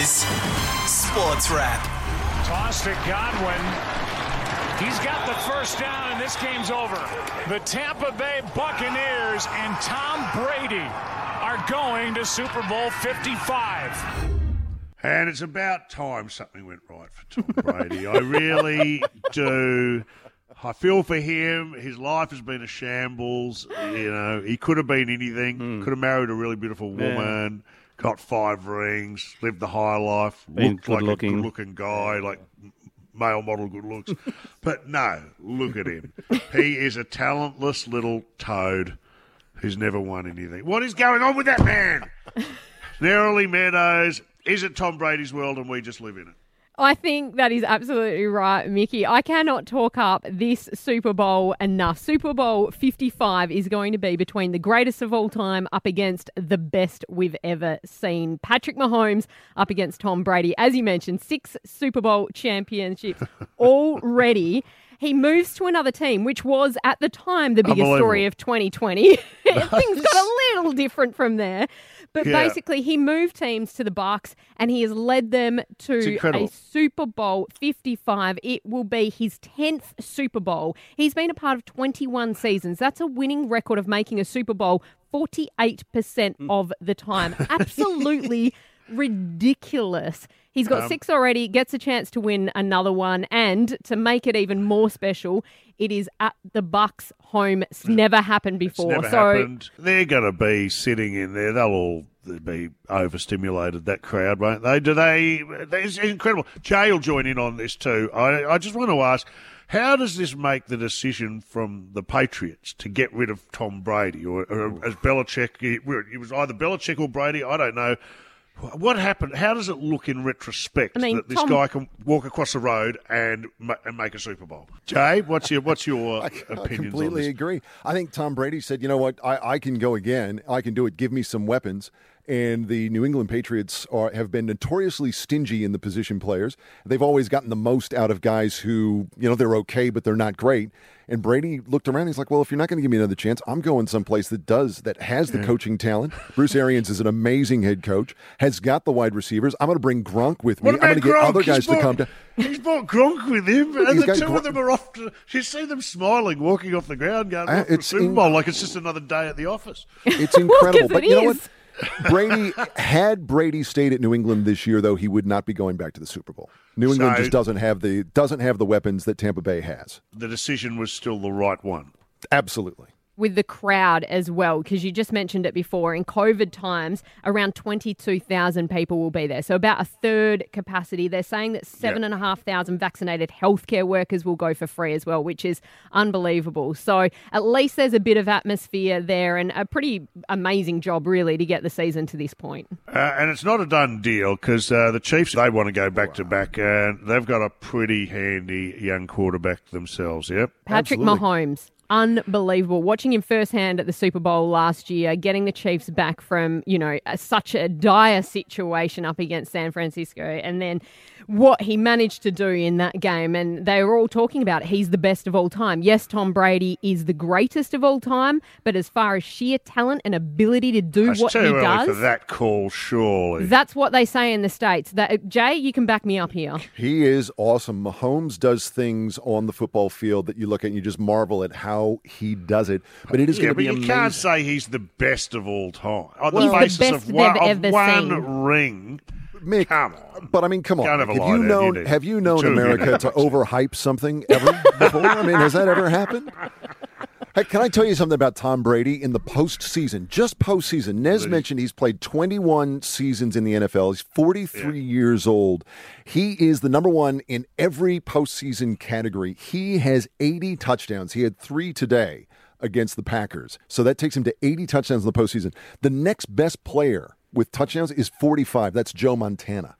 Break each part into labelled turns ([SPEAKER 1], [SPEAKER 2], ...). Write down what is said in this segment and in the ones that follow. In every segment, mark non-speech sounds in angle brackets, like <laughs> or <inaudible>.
[SPEAKER 1] Brothers Sports Wrap.
[SPEAKER 2] Toss to Godwin. He's got the first down, and this game's over. The Tampa Bay Buccaneers and Tom Brady are going to Super Bowl 55.
[SPEAKER 3] And it's about time something went right for Tom Brady. I really <laughs> do. I feel for him. His life has been a shambles. You know, he could have been anything. Hmm. Could have married a really beautiful woman, got five rings, lived the high life,
[SPEAKER 4] Been
[SPEAKER 3] looked like
[SPEAKER 4] good-looking.
[SPEAKER 3] a good-looking guy, like male model good looks. <laughs> but no, look at him. he is a talentless little toad who's never won anything. What is going on with that man? <laughs> Neroli Meadows. Is it Tom Brady's world and we just live in it?
[SPEAKER 5] I think that is absolutely right, Mickey. I cannot talk up this Super Bowl enough. Super Bowl 55 is going to be between the greatest of all time up against the best we've ever seen. Patrick Mahomes up against Tom Brady. As you mentioned, six Super Bowl championships <laughs> already. He moves to another team, which was at the time the biggest story of 2020. <laughs> <laughs> Things got a little different from there. But
[SPEAKER 3] Yeah.
[SPEAKER 5] basically, he moved teams to the Bucs, and he has led them to a. Super Bowl 55. It will be his 10th Super Bowl. He's been a part of 21 seasons. That's a winning record of making a Super Bowl 48% mm. of the time. <laughs> Absolutely ridiculous. He's got six already, gets a chance to win another one, and to make it even more special, it is at the Bucs home. It's never happened
[SPEAKER 3] It's
[SPEAKER 5] before.
[SPEAKER 3] never
[SPEAKER 5] so
[SPEAKER 3] happened. They're going to be sitting in there. They'll all be overstimulated, that crowd, won't they? Do they? It's incredible. Jay will join in on this too. I, I just want to ask. How does this make the decision from the Patriots to get rid of Tom Brady, or, or as Belichick? It, it was either Belichick or Brady. I don't know. What happened? How does it look in retrospect
[SPEAKER 5] I mean,
[SPEAKER 3] that this
[SPEAKER 5] Tom-
[SPEAKER 3] guy can walk across the road and, ma- and make a Super Bowl? Jay, what's your what's your <laughs>
[SPEAKER 6] I uh,
[SPEAKER 3] opinions on
[SPEAKER 6] completely
[SPEAKER 3] this?
[SPEAKER 6] agree. I think Tom Brady said, you know what, I, I can go again. I can do it. Give me some weapons. And the New England Patriots are, have been notoriously stingy in the position players. They've always gotten the most out of guys who, you know, they're okay, but they're not great. And Brady looked around. He's like, well, if you're not going to give me another chance, I'm going someplace that does, that has the coaching talent. Bruce Arians is an amazing head coach, has got the wide receivers. I'm going to bring Gronk with me. I'm going to get other guys to come down.
[SPEAKER 3] He's brought Gronk with him, and
[SPEAKER 6] He's
[SPEAKER 3] the two
[SPEAKER 6] Gronk-
[SPEAKER 3] of them are off. To, you see them smiling, walking off the ground, going,
[SPEAKER 6] Uh,
[SPEAKER 3] "Look, for a
[SPEAKER 6] it's
[SPEAKER 3] Super
[SPEAKER 6] in-
[SPEAKER 3] Bowl like it's just another day at the office."
[SPEAKER 6] It's <laughs> incredible.
[SPEAKER 5] 'cause
[SPEAKER 6] but you know what? Brady had Brady stayed at New England this year, though he would not be going back to the Super Bowl. New England
[SPEAKER 3] So-
[SPEAKER 6] just doesn't have the doesn't have the weapons that Tampa Bay has.
[SPEAKER 3] The decision was still the right one.
[SPEAKER 6] Absolutely.
[SPEAKER 5] With the crowd as well, because you just mentioned it before. In COVID times, around 22,000 people will be there. So about a third capacity. They're saying that 7,500 vaccinated healthcare workers will go for free as well, which is unbelievable. So at least there's a bit of atmosphere there and a pretty amazing job, really, to get the season to this point.
[SPEAKER 3] Uh, and it's not a done deal because uh, the Chiefs they want to go back to back, and they've got a pretty handy young quarterback themselves. Yep.
[SPEAKER 5] Patrick
[SPEAKER 6] Absolutely.
[SPEAKER 5] Mahomes, unbelievable. Watching him firsthand at the Super Bowl last year, getting the Chiefs back from, you know, a, such a dire situation up against San Francisco, and then what he managed to do in that game. And they were all talking about it. he's the best of all time. Yes, Tom Brady is the greatest of all time, but as far as sheer talent and ability to do
[SPEAKER 3] It's
[SPEAKER 5] what
[SPEAKER 3] too
[SPEAKER 5] he
[SPEAKER 3] early
[SPEAKER 5] does,
[SPEAKER 3] for that call, surely.
[SPEAKER 5] that's what they say in the States. That, Jay, you can back me up here.
[SPEAKER 6] He is awesome. Mahomes does things on the football field that you look at and you just marvel at how he does it. But it is
[SPEAKER 3] yeah,
[SPEAKER 6] going to be
[SPEAKER 3] you
[SPEAKER 6] amazing.
[SPEAKER 3] can't say he's the best of all time oh, on
[SPEAKER 5] He's
[SPEAKER 3] the
[SPEAKER 5] the
[SPEAKER 3] basis
[SPEAKER 5] best
[SPEAKER 3] of one, of one
[SPEAKER 5] seen.
[SPEAKER 3] ring.
[SPEAKER 6] Mick,
[SPEAKER 3] Come on.
[SPEAKER 6] But I mean, come on.
[SPEAKER 3] Can't have a
[SPEAKER 6] have you
[SPEAKER 3] there, you
[SPEAKER 6] known? have you known
[SPEAKER 3] Two of you
[SPEAKER 6] America to <laughs> overhype something ever before? I mean, has that ever happened? Hey, can I tell you something about Tom Brady in the postseason? Just postseason. Nez mentioned he's played 21 seasons in the NFL. He's 43 years old. He is the number one in every postseason category. He has 80 touchdowns. He had three today against the Packers. So that takes him to 80 touchdowns in the postseason. The next best player with touchdowns is 45. That's Joe Montana.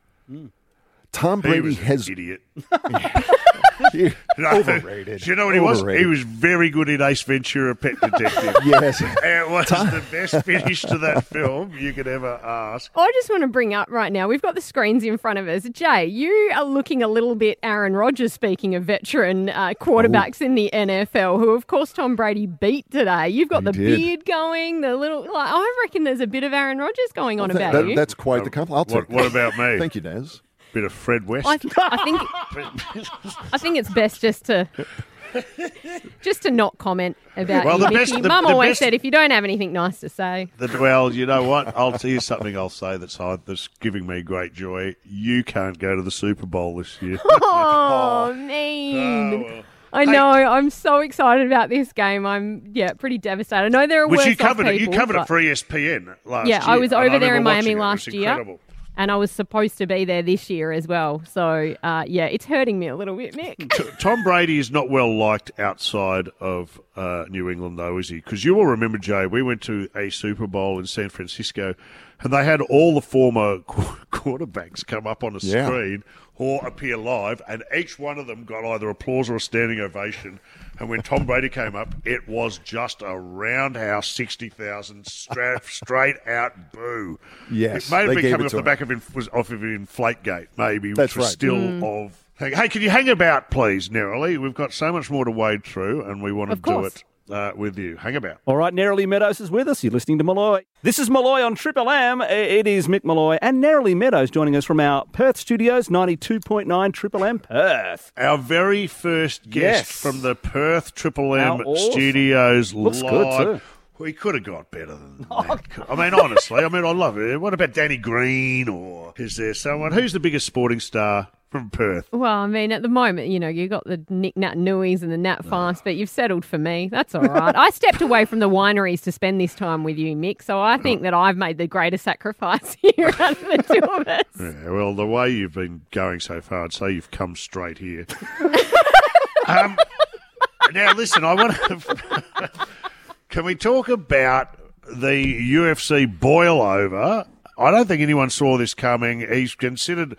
[SPEAKER 6] Tom
[SPEAKER 3] He
[SPEAKER 6] Brady has
[SPEAKER 3] idiot. <laughs> <laughs>
[SPEAKER 6] You-
[SPEAKER 3] No,
[SPEAKER 6] Overrated.
[SPEAKER 3] Do you know what he was? He was very good in Ace Ventura, Pet Detective. <laughs>
[SPEAKER 6] yes.
[SPEAKER 3] It was the best finish to that film you could ever ask.
[SPEAKER 5] I just want to bring up right now, we've got the screens in front of us. Jay, you are looking a little bit Aaron Rodgers, speaking of veteran uh, quarterbacks in the NFL, who, of course, Tom Brady beat today. You've got
[SPEAKER 6] He
[SPEAKER 5] the
[SPEAKER 6] did.
[SPEAKER 5] beard going, the little, like, I reckon there's a bit of Aaron Rodgers going on
[SPEAKER 6] That-
[SPEAKER 5] about
[SPEAKER 6] that-
[SPEAKER 5] you.
[SPEAKER 6] That's quite the compliment. I'll
[SPEAKER 3] What,
[SPEAKER 6] take
[SPEAKER 3] what about me? <laughs>
[SPEAKER 6] Thank you, Naz.
[SPEAKER 3] Bit of Fred West.
[SPEAKER 5] I, I think <laughs> I think it's best just to just to not comment about
[SPEAKER 3] Well,
[SPEAKER 5] you,
[SPEAKER 3] the best-
[SPEAKER 5] Mickey.
[SPEAKER 3] the-
[SPEAKER 5] Mum
[SPEAKER 3] the
[SPEAKER 5] always
[SPEAKER 3] best-
[SPEAKER 5] said if you don't have anything nice to say,
[SPEAKER 3] The- well, you know what? I'll tell you something. I'll say that's hard- that's giving me great joy. You can't go to the Super Bowl this year. <laughs>
[SPEAKER 5] oh, mean.
[SPEAKER 3] Oh.
[SPEAKER 5] I know. I'm so excited about this game. I'm yeah, pretty devastated. I know there are
[SPEAKER 3] Which
[SPEAKER 5] worse
[SPEAKER 3] you
[SPEAKER 5] off
[SPEAKER 3] covered it. You
[SPEAKER 5] people,
[SPEAKER 3] covered
[SPEAKER 5] but-
[SPEAKER 3] it for ESPN last
[SPEAKER 5] Yeah,
[SPEAKER 3] year.
[SPEAKER 5] I was over there in Miami
[SPEAKER 3] watching it. It
[SPEAKER 5] last year. And I was supposed to be there this year as well. So uh, yeah, it's hurting me a little bit, Nick.
[SPEAKER 3] Tom Brady is not well liked outside of uh, New England, though, is he? Because you will remember, Jay, we went to a Super Bowl in San Francisco, and they had all the former <laughs> quarterbacks come up on a
[SPEAKER 6] Yeah.
[SPEAKER 3] screen or appear live, and each one of them got either applause or a standing ovation. And when Tom Brady came up, it was just a roundhouse, sixty thousand straight, <laughs> straight out boo.
[SPEAKER 6] Yes,
[SPEAKER 3] it may have been coming off the
[SPEAKER 6] him.
[SPEAKER 3] back of inf- was off of Inflategate, maybe,
[SPEAKER 6] That's
[SPEAKER 3] which was
[SPEAKER 6] right.
[SPEAKER 3] still
[SPEAKER 5] Mm.
[SPEAKER 3] of. Hey, can you hang about, please, Neroli? We've got so much more to wade through, and we want to do it uh, with you. Hang about.
[SPEAKER 4] All right, Neroli Meadows is with us. You're listening to Molloy. This is Molloy on Triple M. It is Mick Molloy and Neroli Meadows joining us from our Perth studios, 92.9 Triple M Perth.
[SPEAKER 3] Our very first guest
[SPEAKER 4] Yes.
[SPEAKER 3] from the Perth Triple M
[SPEAKER 4] awesome.
[SPEAKER 3] studios
[SPEAKER 4] Looks
[SPEAKER 3] live.
[SPEAKER 4] good, too.
[SPEAKER 3] We could have got better than <laughs> that. I mean, honestly, I mean, I love it. What about Danny Green, or is there someone who's the biggest sporting star from Perth?
[SPEAKER 5] Well, I mean, at the moment, you know, you got the Nic Naitanuis and the Nat Fyfe, but you've settled for me. That's all right. I stepped away from the wineries to spend this time with you, Mick. So I think that I've made the greatest sacrifice <laughs> here out of the two of us.
[SPEAKER 3] Yeah, well, the way you've been going so far, I'd say you've come straight here. <laughs> um, now, listen, I want to. <laughs> Can we talk about the UFC boil over? I don't think anyone saw this coming. He's considered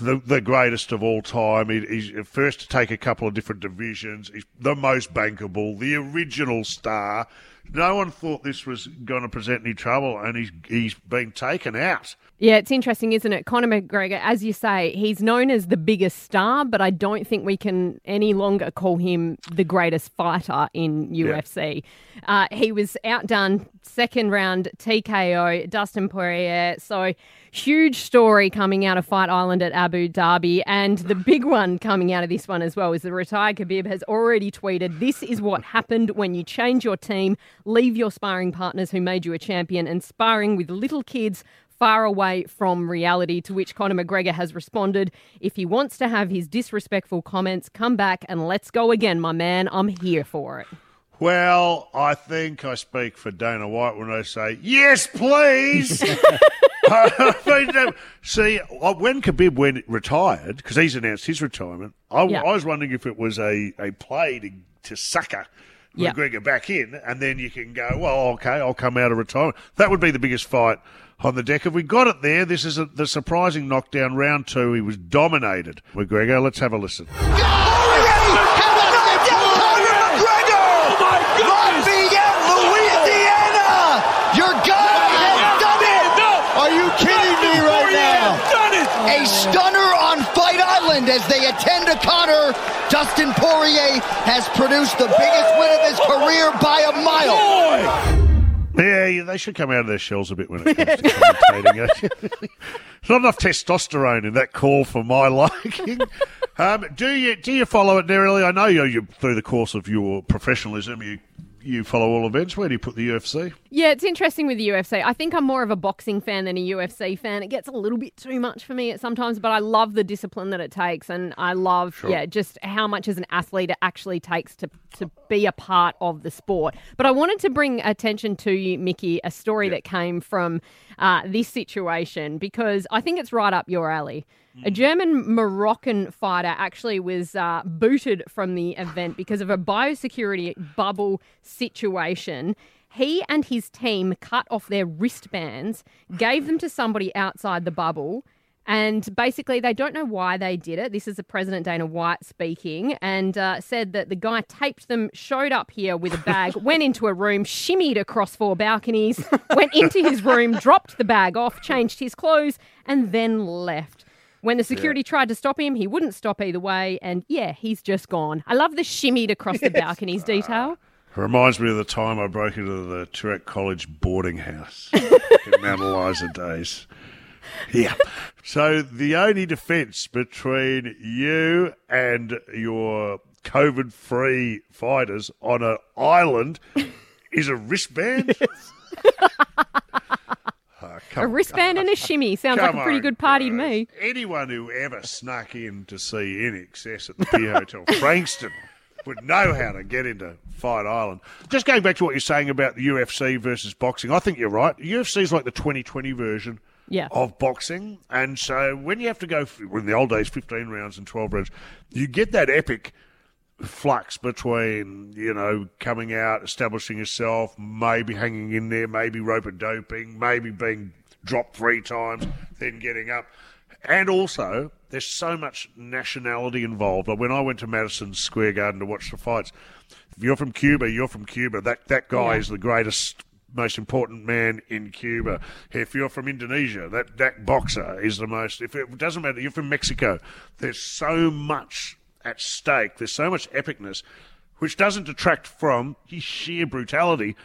[SPEAKER 3] the the greatest of all time. He, he's first to take a couple of different divisions. He's the most bankable, the original star. No one thought this was going to present any trouble, and he's he's been taken out.
[SPEAKER 5] Yeah, it's interesting, isn't it? Conor McGregor, as you say, he's known as the biggest star, but I don't think we can any longer call him the greatest fighter in UFC. Uh, he was outdone second round TKO, Dustin Poirier. So huge story coming out of Fight Island at Abu Dhabi. And the big <sighs> one coming out of this one as well is the retired Khabib has already tweeted, this is what happened when you change your team, leave your sparring partners who made you a champion and sparring with little kids far away from reality. To which Conor McGregor has responded, if he wants to have his disrespectful comments, come back and let's go again, my man. I'm here for it.
[SPEAKER 3] Well, I think I speak for Dana White when I say, yes, please. <laughs> <laughs> I mean, um, see, uh, when Khabib went retired, because he's announced his retirement, I,
[SPEAKER 5] Yeah.
[SPEAKER 3] I was wondering if it was a, a play to, to sucker
[SPEAKER 5] Yeah.
[SPEAKER 3] McGregor back in, and then you can go, well, okay, I'll come out of retirement. That would be the biggest fight on the deck. Have we got it there? This is a, the surprising knockdown round two. He was dominated. McGregor, let's have a listen.
[SPEAKER 1] Lafayette, Louisiana! Your guy has done it! Are you kidding me right now? A stunner on Fight Island as they attend to Conor. Dustin Poirier has produced the biggest win of his career by a mile.
[SPEAKER 3] Yeah, they should come out of their shells a bit when it comes to commentating. <laughs> There's not enough testosterone in that call for my liking. Um, do you do you follow it Neroli? I know you, you through the course of your professionalism, you you follow all events. Where do you put the UFC?
[SPEAKER 5] Yeah, it's interesting with the UFC. I think I'm more of a boxing fan than a UFC fan. It gets a little bit too much for me at sometimes, but I love the discipline that it takes, and I love, yeah, just how much as an athlete it actually takes to to be a part of the sport. But I wanted to bring attention to you, Mickey, a story that came from uh, this situation because I think it's right up your alley. A German Moroccan fighter actually was uh, booted from the event because of a biosecurity bubble situation. He and his team cut off their wristbands, gave them to somebody outside the bubble, And basically, they don't know why they did it. This is the President Dana White speaking, and uh, said that the guy taped them, showed up here with a bag, <laughs> went into a room, shimmied across four balconies, went into his room, <laughs> dropped the bag off, changed his clothes, and then left. When the security tried to stop him, he wouldn't stop either way, and yeah, he's just gone. I love the shimmied across the <laughs> balconies detail.
[SPEAKER 3] It reminds me of the time I broke into the Toorak College boarding house in Mount Eliza days. <laughs> Yeah. So the only defence between you and your COVID free fighters on an island <laughs> is a wristband? Oh, <laughs> come
[SPEAKER 5] A wristband
[SPEAKER 3] on.
[SPEAKER 5] and a shimmy sounds
[SPEAKER 3] Come
[SPEAKER 5] like a pretty
[SPEAKER 3] on,
[SPEAKER 5] good party to me.
[SPEAKER 3] Anyone who ever snuck in to see INXS at the Pier Hotel Frankston would know how to get into Fight Island. Just going back to what you're saying about the UFC versus boxing, I think you're right. UFC is like the 2020 version
[SPEAKER 5] Yeah.
[SPEAKER 3] of boxing, and so when you have to go, in the old days, 15 rounds and 12 rounds, you get that epic flux between you know coming out, establishing yourself, maybe hanging in there, maybe rope and doping, maybe being dropped three times, then getting up, and also there's so much nationality involved. Like when I went to Madison Square Garden to watch the fights, if you're from Cuba, you're from Cuba. That that guy
[SPEAKER 5] Yeah.
[SPEAKER 3] is the greatest. Most important man in Cuba. If you're from Indonesia, that, that boxer is the most. If it doesn't matter, you're from Mexico. There's so much at stake. There's so much epicness, which doesn't detract from his sheer brutality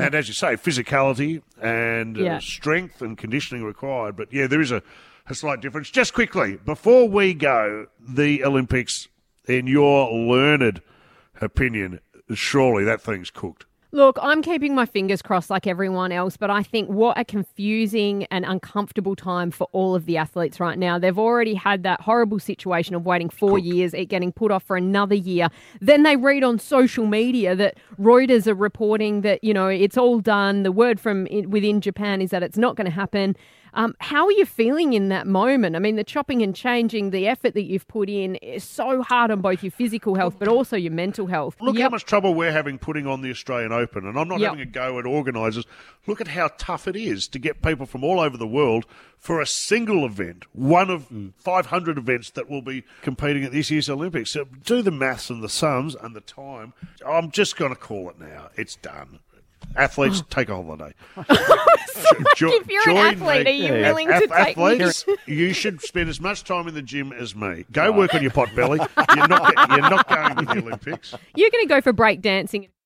[SPEAKER 3] and, as you say, physicality and uh, strength and conditioning required. But yeah, there is a, a slight difference. Just quickly, before we go, the Olympics, in your learned opinion, surely that thing's cooked.
[SPEAKER 5] Look, I'm keeping my fingers crossed like everyone else, but I think what a confusing and uncomfortable time for all of the athletes right now. They've already had that horrible situation of waiting four years, it getting put off for another year. Then they read on social media that Reuters are reporting that, you know, it's all done. The word from within Japan is that it's not going to happen. Um, how are you feeling in that moment? I mean, the chopping and changing, the effort that you've put in is so hard on both your physical health, but also your mental health.
[SPEAKER 3] Look how much trouble we're having putting on the Australian Open, and I'm not
[SPEAKER 5] Yep.
[SPEAKER 3] having a go at organisers. Look at how tough it is to get people from all over the world for a single event, one of 500 events that will be competing at this year's Olympics. So do the maths and the sums and the time. I'm just going to call it now. It's done. Athletes, take a holiday. <laughs> Jo-
[SPEAKER 5] If you're an athlete,
[SPEAKER 3] me.
[SPEAKER 5] are you willing to take-
[SPEAKER 3] athletes? you should spend as much time in the gym as me. Go work on your pot belly. You're not, you're not going to the <laughs> Olympics.
[SPEAKER 5] You're going to go for break dancing.